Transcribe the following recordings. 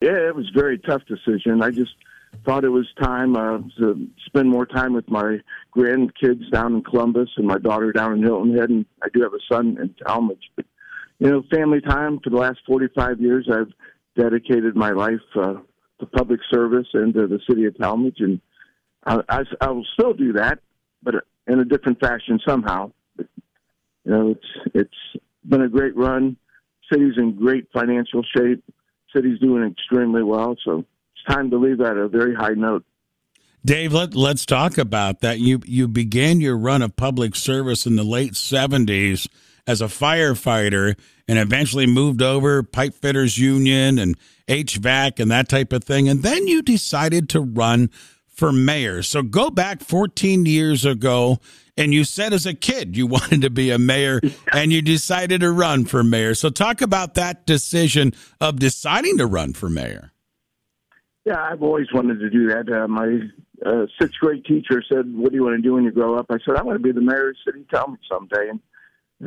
Yeah, it was a very tough decision. I just thought it was time uh, to spend more time with my grandkids down in Columbus and my daughter down in Hilton Head, and I do have a son in Tallmadge. But you know, family time for the last 45 years, I've dedicated my life uh, to public service and to the city of Tallmadge, and I, I, I will still do that, but in a different fashion somehow. But, you know, it's it's been a great run. City's in great financial shape. City's doing extremely well, so it's time to leave at a very high note. Dave, let, let's talk about that. You you began your run of public service in the late 70s as a firefighter and eventually moved over pipe fitters union and HVAC and that type of thing and then you decided to run for mayor. So go back 14 years ago and you said as a kid you wanted to be a mayor and you decided to run for mayor. So talk about that decision of deciding to run for mayor. Yeah, I've always wanted to do that. Uh, my uh, sixth grade teacher said, "What do you want to do when you grow up?" I said, "I want to be the mayor of the city. Tell me someday." And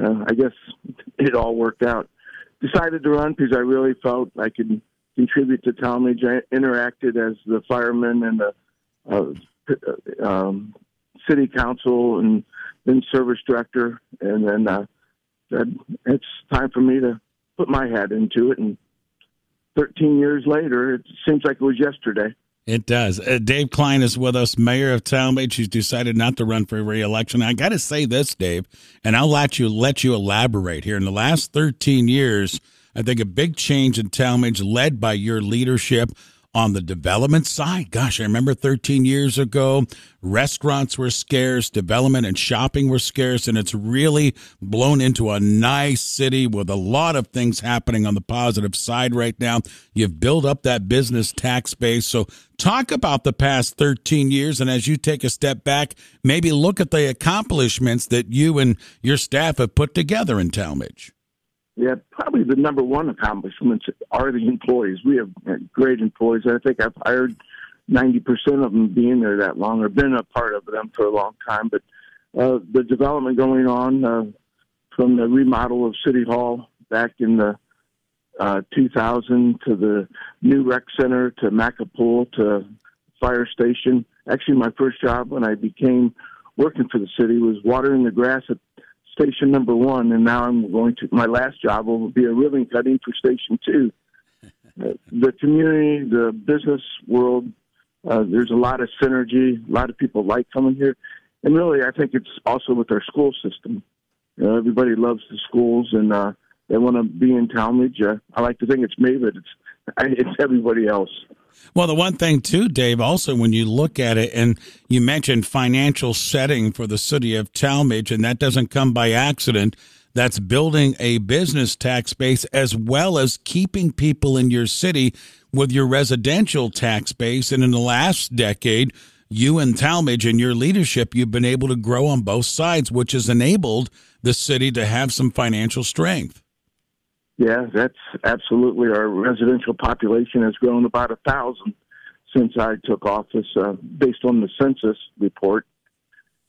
uh, I guess it all worked out. Decided to run because I really felt I could contribute to Tallmadge. I interacted as the fireman and the um, city council and then service director, and then uh, said it's time for me to put my hat into it and 13 years later, it seems like it was yesterday. It does. Uh, Dave Kline is with us, mayor of Tallmadge, He's decided not to run for reelection. I got to say this, Dave, and I'll let you let you elaborate here. In the last 13 years, I think a big change in Tallmadge, led by your leadership, on the development side. Gosh, I remember 13 years ago, restaurants were scarce, development and shopping were scarce, and it's really blown into a nice city with a lot of things happening on the positive side right now. You've built up that business tax base. So talk about the past 13 years. And as you take a step back, maybe look at the accomplishments that you and your staff have put together in Tallmadge. Yeah, probably the number one accomplishments are the employees. We have great employees. I think I've hired 90% of them being there that long or been a part of them for a long time. But uh, the development going on uh, from the remodel of City Hall back in the uh, 2000 to the new rec center to Macapool to fire station. Actually, my first job when I became working for the city was watering the grass at station number one, and now I'm going to my last job will be a ribbon cutting for station two. Uh, the community, the business world, uh, there's a lot of synergy. A lot of people like coming here, and really, I think it's also with our school system. You know, everybody loves the schools, and uh, they want to be in Tallmadge. Uh, I like to think it's me, but it's it's everybody else. Well, the one thing too, Dave, also when you look at it, and you mentioned financial setting for the city of Tallmadge, and that doesn't come by accident. That's building a business tax base as well as keeping people in your city with your residential tax base. And in the last decade, you and Tallmadge and your leadership, you've been able to grow on both sides, which has enabled the city to have some financial strength. Yeah, that's absolutely. Our residential population has grown about a thousand since I took office, uh, based on the census report.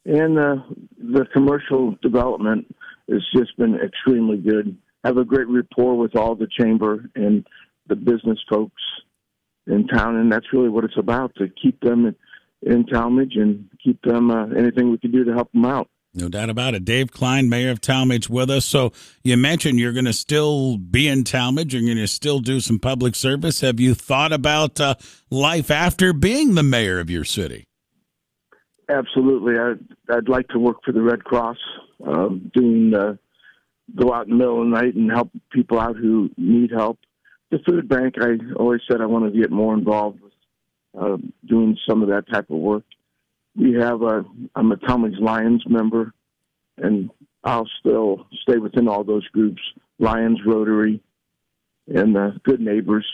And uh, the commercial development has just been extremely good. Have a great rapport with all the chamber and the business folks in town, and that's really what it's about to keep them in, Tallmadge and keep them uh, anything we can do to help them out. No doubt about it. Dave Kline, Mayor of Tallmadge, with us. So you mentioned you're going to still be in Tallmadge. You're going to still do some public service. Have you thought about uh, life after being the mayor of your city? Absolutely. I'd, I'd like to work for the Red Cross, um, doing uh, go out in the middle of the night and help people out who need help. The food bank, I always said I want to get more involved with uh, doing some of that type of work we have a I'm a Tallmadge Lions member, and I'll still stay within all those groups: Lions, Rotary, and uh, Good Neighbors.